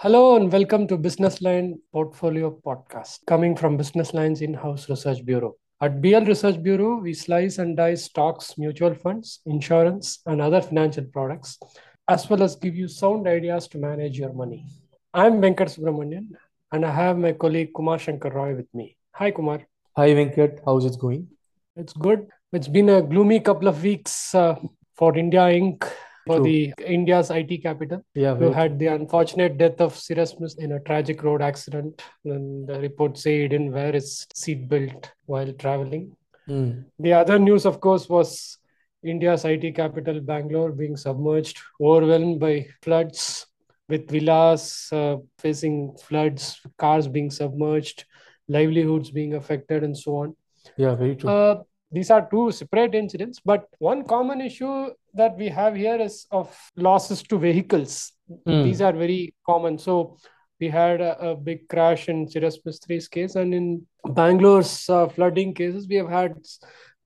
Hello and welcome to Business Line Portfolio Podcast, coming from Business Line's in house research bureau. At BL Research Bureau, we slice and dice stocks, mutual funds, insurance, and other financial products, as well as give you sound ideas to manage your money. I'm Venkat Subramanian, and I have my colleague Kumar Shankar Roy with me. Hi, Kumar. Hi, Venkat. How's it going? It's good. It's been a gloomy couple of weeks uh, for India Inc for the India's IT capital. Yeah, We had the unfortunate death of Cyrus Smith in a tragic road accident. And the reports say he didn't wear his seatbelt while traveling. Mm. The other news, of course, was India's IT capital, Bangalore, being submerged, overwhelmed by floods, with villas uh, facing floods, cars being submerged, livelihoods being affected, and so on. Yeah, very true. Uh, these are two separate incidents, but one common issue that we have here is of losses to vehicles. Mm. These are very common. So we had a, a big crash in Cyrus Mistry's case, and in Bangalore's uh, flooding cases, we have had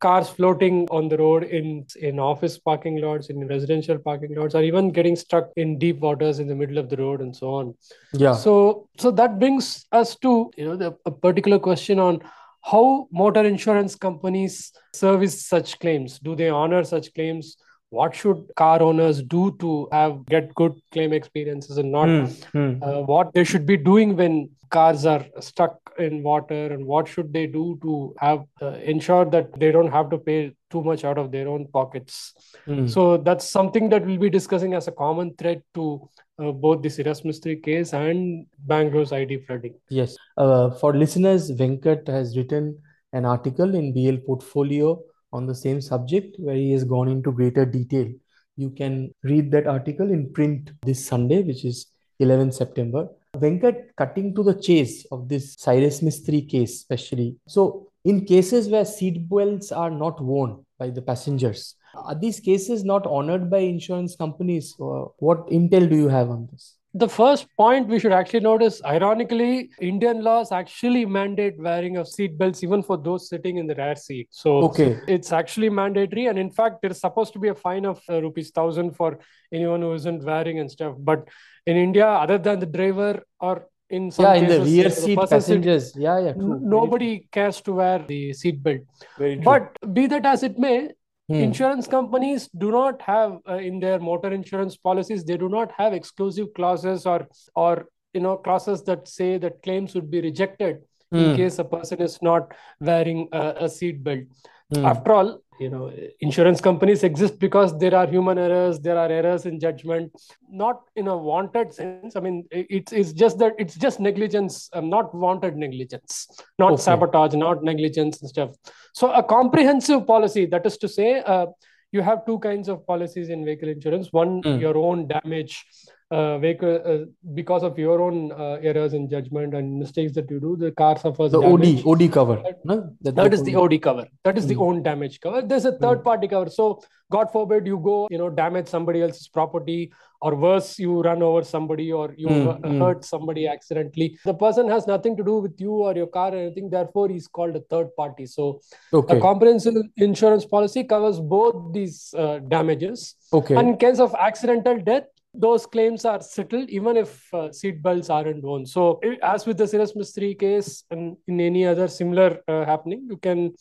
cars floating on the road in in office parking lots, in residential parking lots, or even getting stuck in deep waters in the middle of the road, and so on. Yeah. So, so that brings us to you know the, a particular question on how motor insurance companies service such claims. Do they honor such claims? What should car owners do to have get good claim experiences and not Mm, mm. uh, what they should be doing when cars are stuck in water and what should they do to have uh, ensure that they don't have to pay too much out of their own pockets Mm. so that's something that we'll be discussing as a common thread to uh, both the Cyrus Mistry case and Bangalore's ID flooding. Yes. Uh, for listeners, Venkat has written an article in BL Portfolio on the same subject where he has gone into greater detail. You can read that article in print this Sunday, which is 11 September. Venkat, cutting to the chase of this Cyrus Mistry case, especially. So, in cases where seat belts are not worn by the passengers, are these cases not honored by insurance companies? Or what intel do you have on this? The first point we should actually notice, ironically, Indian laws actually mandate wearing of seat belts even for those sitting in the rear seat. So Okay. it's actually mandatory, and in fact, there's supposed to be a fine of uh, rupees thousand for anyone who isn't wearing and stuff. But in India, other than the driver or in some Yeah, in the rear seat sit- passengers. Yeah, yeah, true. Nobody cares to wear the seat belt. Very true. But be that as it may, Hmm. insurance companies do not have uh, in their motor insurance policies they do not have exclusive clauses or or you know clauses that say that claims would be rejected in Hmm. case a person is not wearing a, a seat belt Hmm. after all you know insurance companies exist because there are human errors there are errors in judgment not in a wanted sense i mean it's, it's just that it's just negligence um, not wanted negligence not Okay. sabotage not negligence and stuff so a comprehensive policy that is to say uh, you have two kinds of policies in vehicle insurance one Hmm. your own damage uh, vehicle uh, because of your own uh, errors in judgment and mistakes that you do the car suffers The damage OD, OD cover. No? That, that is the OD cover. That is the Mm. own damage cover. There's a third party cover. So God forbid you go, you know, damage somebody else's property, or worse, you run over somebody or you Mm, hu- mm. hurt somebody accidentally. The person has nothing to do with you or your car or anything. Therefore, he's called a third party. So Okay. a comprehensive insurance policy covers both these uh, damages. Okay. And in case of accidental death, those claims are settled even if uh, seat belts aren't worn. So, as with the Cyrus Mistry case and in any other similar uh, happening, you can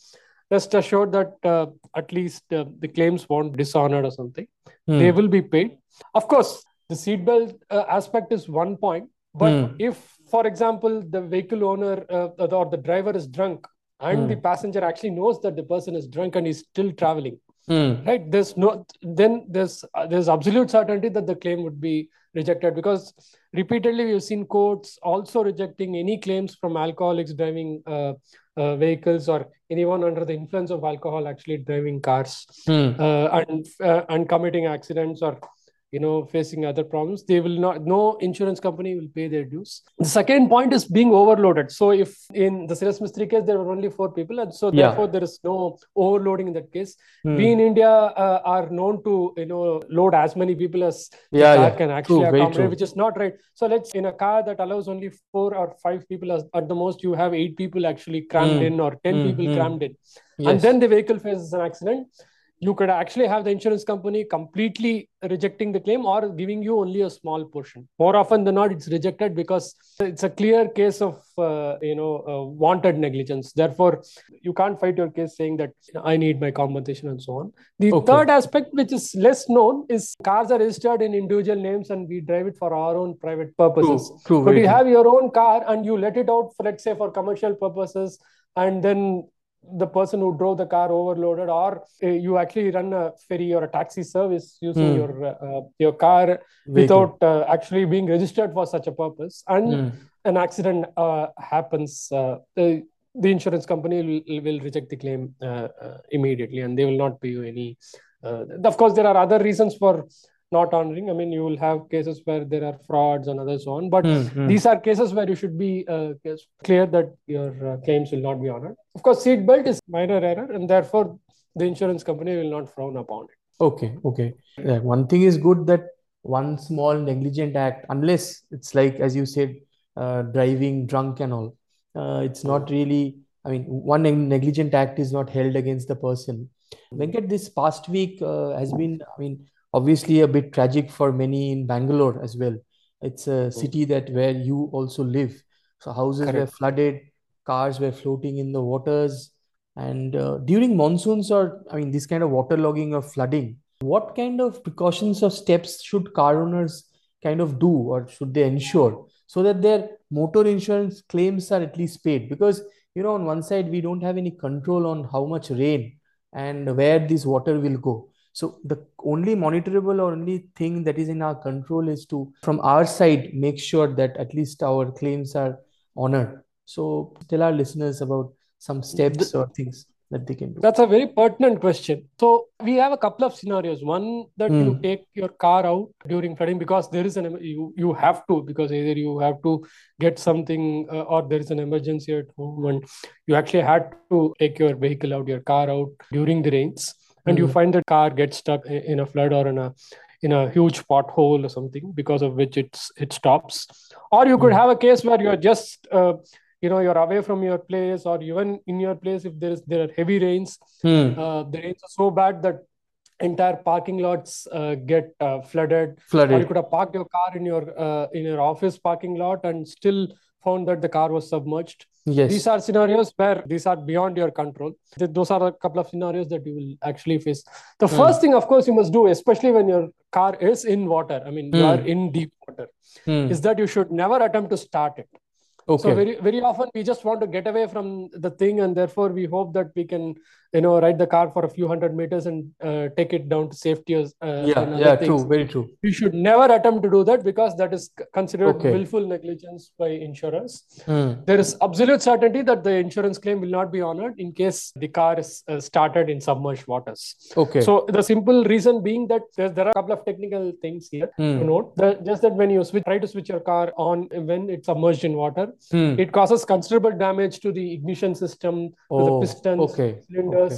rest assured that uh, at least uh, the claims won't be dishonored or something. Hmm. They will be paid. Of course, the seatbelt uh, aspect is one point, but Hmm. if, for example, the vehicle owner uh, or the driver is drunk and Hmm. the passenger actually knows that the person is drunk and is still traveling, Hmm. right there's no then there's uh, there's absolute certainty that the claim would be rejected because repeatedly we've seen courts also rejecting any claims from alcoholics driving uh, uh, vehicles or anyone under the influence of alcohol actually driving cars Hmm. uh, and uh, and committing accidents or you know facing other problems they will not no insurance company will pay their dues the second point is being overloaded so if in the Cyrus Mistry case there were only four people and so Yeah. therefore there is no overloading in that case Hmm. we in India uh, are known to you know load as many people as the Yeah, car yeah. can actually True, accommodate, which is not right. So let's in a car that allows only four or five people as, at the most, you have eight people actually crammed Mm, in or ten mm, people mm. crammed in, Yes. and then the vehicle faces an accident. You could actually have the insurance company completely rejecting the claim or giving you only a small portion. More often than not, it's rejected because it's a clear case of uh, you know uh, wanted negligence. Therefore, you can't fight your case saying that I need my compensation and so on. The Okay. third aspect, which is less known, is cars are registered in individual names and we drive it for our own private purposes. True, true, But you have your own car and you let it out, for, let's say, for commercial purposes, and then the person who drove the car overloaded, or uh, you actually run a ferry or a taxi service using Hmm. your uh, uh, your car Vehicle. without uh, actually being registered for such a purpose, and Hmm. an accident uh, happens, uh, the, the insurance company will, will reject the claim immediately, and they will not pay you any. Uh, of course, there are other reasons for not honoring. I mean, you will have cases where there are frauds and others so on, but Hmm, hmm. these are cases where you should be uh, clear that your uh, claims will not be honored. Of course, seat belt is minor error, and therefore the insurance company will not frown upon it. Okay, okay. Yeah, one thing is good that one small negligent act, unless it's like, as you said, uh, driving drunk and all, uh, it's not really, I mean, one negligent act is not held against the person. Venkat, this past week uh, has been, I mean, obviously a bit tragic for many in Bangalore as well. It's a city that where you also live. So houses were flooded, cars were floating in the waters. And uh, during monsoons or, I mean, this kind of waterlogging or flooding, what kind of precautions or steps should car owners kind of do or should they ensure so that their motor insurance claims are at least paid? Because, you know, on one side, we don't have any control on how much rain and where this water will go. So the only monitorable or only thing that is in our control is to, from our side, make sure that at least our claims are honored. So tell our listeners about some steps or things that they can do. That's a very pertinent question. So we have a couple of scenarios. One that you Hmm. take your car out during flooding because there is an you you have to because either you have to get something uh, or there is an emergency at home and you actually had to take your vehicle out, your car out during the rains, and you Hmm. find the car gets stuck in a flood or in a in a huge pothole or something because of which it's it stops. Or you could Hmm. have a case where you're just uh, you know you're away from your place or even in your place if there is there are heavy rains Hmm. uh, the rains are so bad that entire parking lots uh, get uh, flooded or you could have parked your car in your uh, in your office parking lot and still found that the car was submerged Yes. these are scenarios where these are beyond your control those are a couple of scenarios that you will actually face the Hmm. first thing of course you must do especially when your car is in water i mean you are Hmm. in deep water Hmm. is that you should never attempt to start it Okay. so very very often we just want to get away from the thing, and therefore we hope that we can, you know, ride the car for a few hundred meters and uh, take it down to safety as, uh, Yeah, yeah, things. true, very true. you should never attempt to do that because that is considered Okay. willful negligence by insurers. Hmm. There is absolute certainty that the insurance claim will not be honored in case the car is uh, started in submerged waters. Okay. So the simple reason being that there, there are a couple of technical things here to Hmm. note. The, just that when you switch, try to switch your car on when it's submerged in water, Hmm. it causes considerable damage to the ignition system, to the Oh, pistons, okay, okay.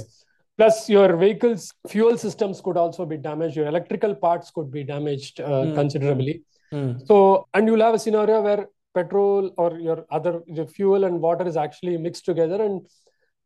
Plus, your vehicle's fuel systems could also be damaged. Your electrical parts could be damaged uh, Hmm, considerably. Hmm. So, and you'll have a scenario where petrol or your other the fuel and water is actually mixed together, and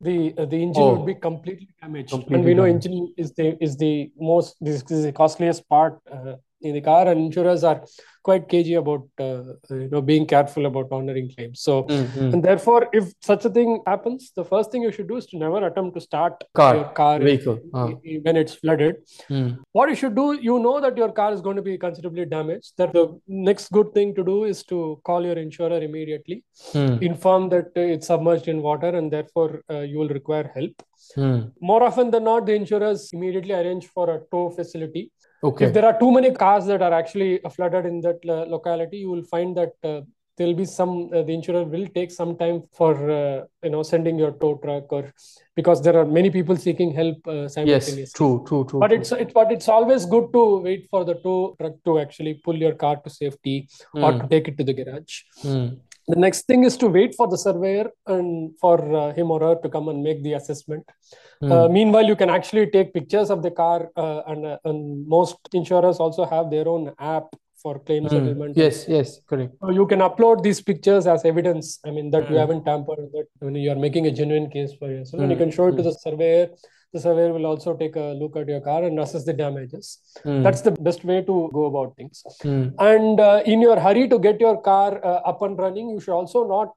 the uh, the engine Oh. would be completely damaged. and we know damaged. engine is the is the most this is the costliest part uh, the car, and insurers are quite cagey about uh, you know being careful about honoring claims. So. Hmm. Hmm. And therefore, if such a thing happens, the first thing you should do is to never attempt to start Car, your car vehicle. I- when it's flooded. Hmm. What you should do, you know that your car is going to be considerably damaged. That the next good thing to do is to call your insurer immediately, Hmm. inform that uh, it's submerged in water and therefore uh, you will require help. Hmm. More often than not, the insurers immediately arrange for a tow facility. Okay. If there are too many cars that are actually flooded in that uh, locality, you will find that uh, there'll be some uh, the insurer will take some time for uh, you know sending your tow truck or because there are many people seeking help uh, Yes, simultaneously. true, true, true, But true. it's it's but it's always good to wait for the tow truck to actually pull your car to safety or Hmm. to take it to the garage. Hmm. The next thing is to wait for the surveyor and for uh, him or her to come and make the assessment. Hmm. Uh, meanwhile, you can actually take pictures of the car, uh, and, uh, and most insurers also have their own app for claim Mm. settlement. Yes, yes, correct. So you can upload these pictures as evidence. I mean, that you Mm. haven't tampered, that when you are making a genuine case for yourself, and you Mm, can show it to mm. the surveyor. The surveyor will also take a look at your car and assess the damages. Mm, That's the best way to go about things. mm, And uh, in your hurry to get your car uh, up and running, you should also not,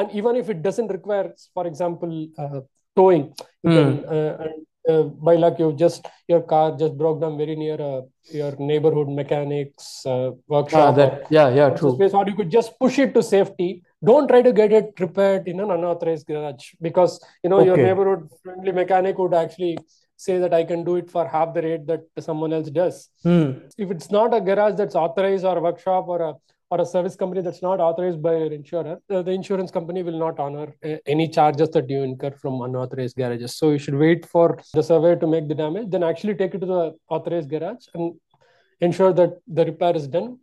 and even if it doesn't require, for example, uh, towing, you Mm. can, uh, and uh, by luck, you just your car just broke down very near uh, your neighborhood mechanics uh, ah, workshop. or that, yeah, yeah, true. space, or you could just push it to safety. Don't try to get it repaired in an unauthorized garage because you know your neighborhood friendly mechanic would actually say that I can do it for half the rate that someone else does. Mm, If it's not a garage that's authorized or a workshop or a or a service company that's not authorized by your insurer, uh, the insurance company will not honor uh, any charges that you incur from unauthorized garages. So you should wait for the surveyor to make the damage, then actually take it to the authorized garage and ensure that the repair is done.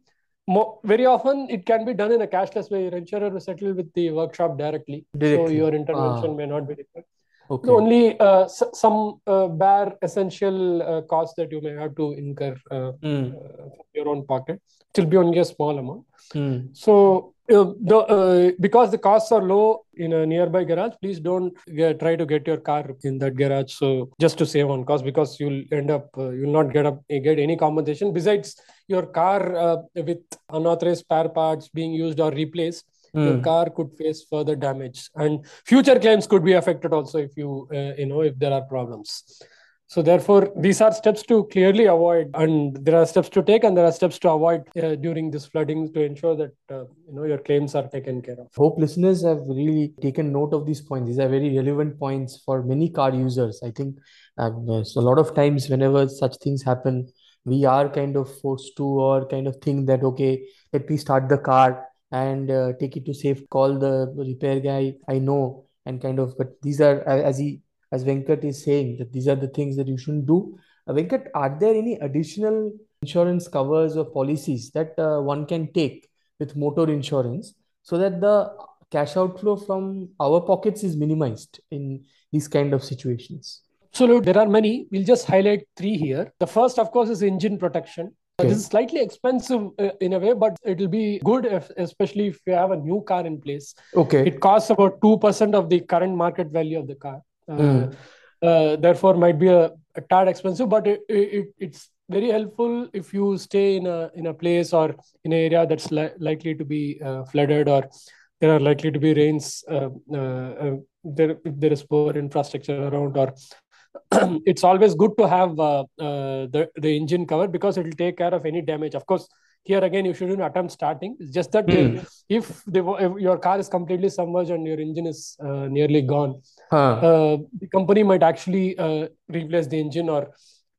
Mo very often, it can be done in a cashless way. Your insurer will settle with the workshop directly, so your intervention Ah. may not be required. Okay. The only uh, s- some uh, bare essential uh, costs that you may have to incur uh, Mm, uh, from your own pocket. It will be only a small amount. mm, So, uh, the, uh, because the costs are low in a nearby garage, please don't get, try to get your car in that garage. So, just to save on cost, because you'll end up uh, you'll not get up get any compensation. Besides, your car uh, with unauthorized spare parts being used or replaced, your mm. car could face further damage, and future claims could be affected also if you uh, you know if there are problems. So therefore, these are steps to clearly avoid, and there are steps to take, and there are steps to avoid uh, during this flooding to ensure that uh, you know your claims are taken care of. Hope listeners have really taken note of these points. These are very relevant points for many car users. I think uh, so a lot of times, whenever such things happen, we are kind of forced to or kind of think that, okay, let me start the car and uh, take it to safe, call the repair guy I know, and kind of, but these are, as he, as Venkat is saying, that these are the things that you shouldn't do. Uh, Venkat, are there any additional insurance covers or policies that uh, one can take with motor insurance so that the cash outflow from our pockets is minimized in these kind of situations? Absolutely, there are many. We'll just highlight three here. The first, of course, is engine protection. Okay. This is slightly expensive uh, in a way, but it will be good, if, especially if you have a new car in place. Okay. It costs about 2% of the current market value of the car. Uh, Mm. uh, therefore, might be a, a tad expensive, but it, it, it's very helpful if you stay in a in a place or in an area that's li- likely to be uh, flooded or there are likely to be rains. Uh, uh, there, if there is poor infrastructure around, or it's always good to have uh, uh, the the engine covered because it will take care of any damage. Of course, here again you shouldn't attempt starting. It's just that Hmm. if, the, if your car is completely submerged and your engine is uh, nearly gone, Huh. uh, the company might actually uh, replace the engine or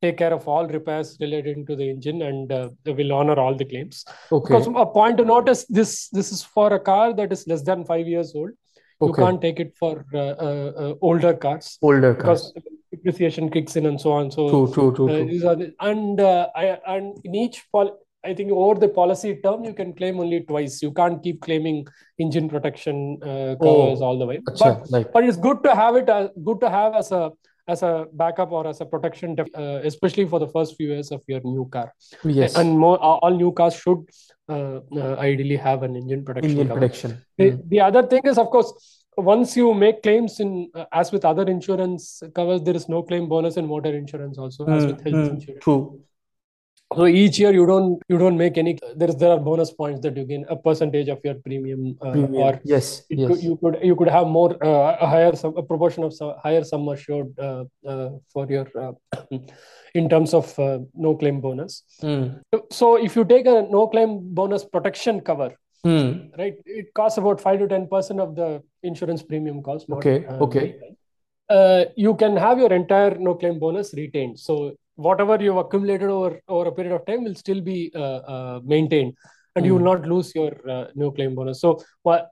take care of all repairs related to the engine and uh, they will honor all the claims. Okay. Because a point to notice this this is for a car that is less than five years old. You Okay. can't take it for uh, uh, uh, older cars Older cars. because depreciation kicks in and so on. So True, true, true, uh, true. these are the, and uh, I and in each pol I think over the policy term you can claim only twice. You can't keep claiming engine protection uh, covers Oh, all the way. Acha, But right. but it's good to have it as good to have as a as a backup or as a protection, uh, especially for the first few years of your new car. Yes. And more all new cars should uh, uh, ideally have an engine protection Engine cover. protection. The, Mm. the other thing is, of course, once you make claims in, uh, as with other insurance covers, there is no claim bonus in motor insurance also, as Mm, with health mm, insurance. True. So each year you don't you don't make any. There is there are bonus points that you gain a percentage of your premium, uh, Premium. or Yes. Yes. could, you could you could have more uh, a higher sum, a proportion of some, higher sum assured uh, uh, for your uh, in terms of uh, no claim bonus. Mm. So if you take a no claim bonus protection cover, Mm. right it costs about 5 to 10 percent of the insurance premium cost Okay, okay. uh, you can have your entire no claim bonus retained so whatever you've accumulated over over a period of time will still be uh, uh, maintained and you will Mm. not lose your uh, no claim bonus so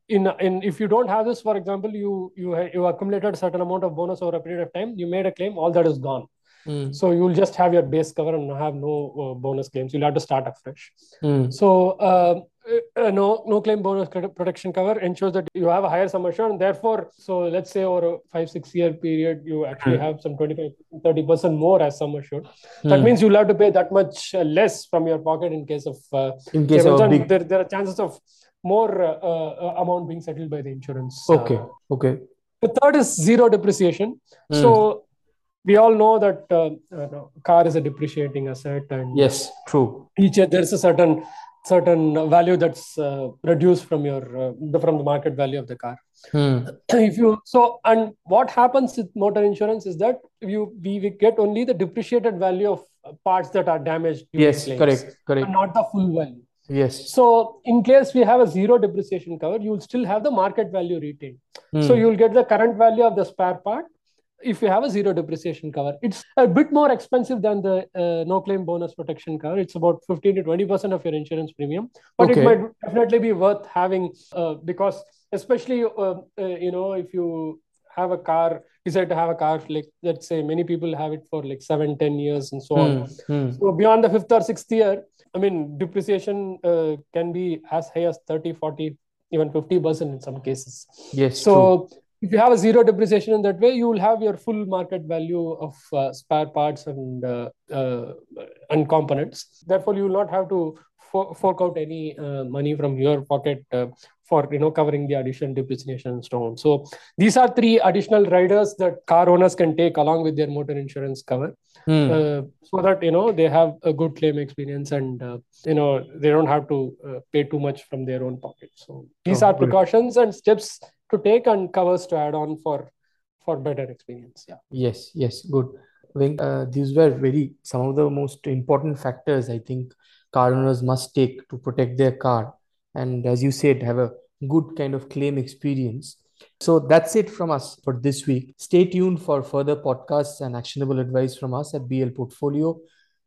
in in if you don't have this for example you you you accumulated a certain amount of bonus over a period of time you made a claim all that is gone Mm. So you'll just have your base cover and have no uh, bonus claims. You'll have to start afresh. Mm. So uh, uh, no no claim bonus credit protection cover ensures that you have a higher sum assured and therefore so let's say over a five six year period you actually Hmm. have some 25 30 percent more as sum assured that Mm. means you'll have to pay that much uh, less from your pocket in case of uh, in case of big. there, there are chances of more uh, uh, amount being settled by the insurance uh, Okay. Okay. the third is zero depreciation Mm. so we all know that uh, uh, car is a depreciating asset and Yes. True. each year there's a certain certain value that's uh, reduced from your uh, the, from the market value of the car Mm. if you so and what happens with motor insurance is that you we, we get only the depreciated value of parts that are damaged Yes. claims, Correct. Correct. not the full value Yes. so in case we have a zero depreciation cover you'll still have the market value retained so Mm. you'll get the current value of the spare part if you have a zero depreciation cover. It's a bit more expensive than the uh, no claim bonus protection cover. It's about 15 to 20% of your insurance premium, but Okay. it might definitely be worth having uh, because, especially, uh, uh, you know, if you have a car, decide to have a car, like let's say many people have it for like seven, 10 years and so on. Mm. Mm. So beyond the fifth or sixth year, I mean, depreciation uh, can be as high as 30, 40, even 50% in some cases. Yes. True. If you have a zero depreciation in that way, you will have your full market value of uh, spare parts and uh, uh, and components. Therefore, you will not have to for- fork out any uh, money from your pocket uh, for you know covering the additional depreciation and so on. So these are three additional riders that car owners can take along with their motor insurance cover, Mm. uh, so that you know they have a good claim experience and uh, you know they don't have to uh, pay too much from their own pocket. So these Oh, are precautions and steps to take and covers to add on for for better experience. Yeah. Yes, yes, good. Venk, uh, these were very some of the most important factors I think car owners must take to protect their car, and as you said, have a good kind of claim experience. So that's it from us for this week. Stay tuned for further podcasts and actionable advice from us at BL Portfolio.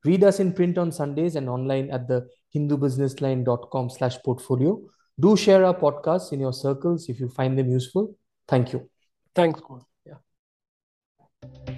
Read us in print on Sundays and online at the hindubusinessline.com slash portfolio. Do share our podcasts in your circles if you find them useful. Thank you. Thanks, Kumar. Yeah.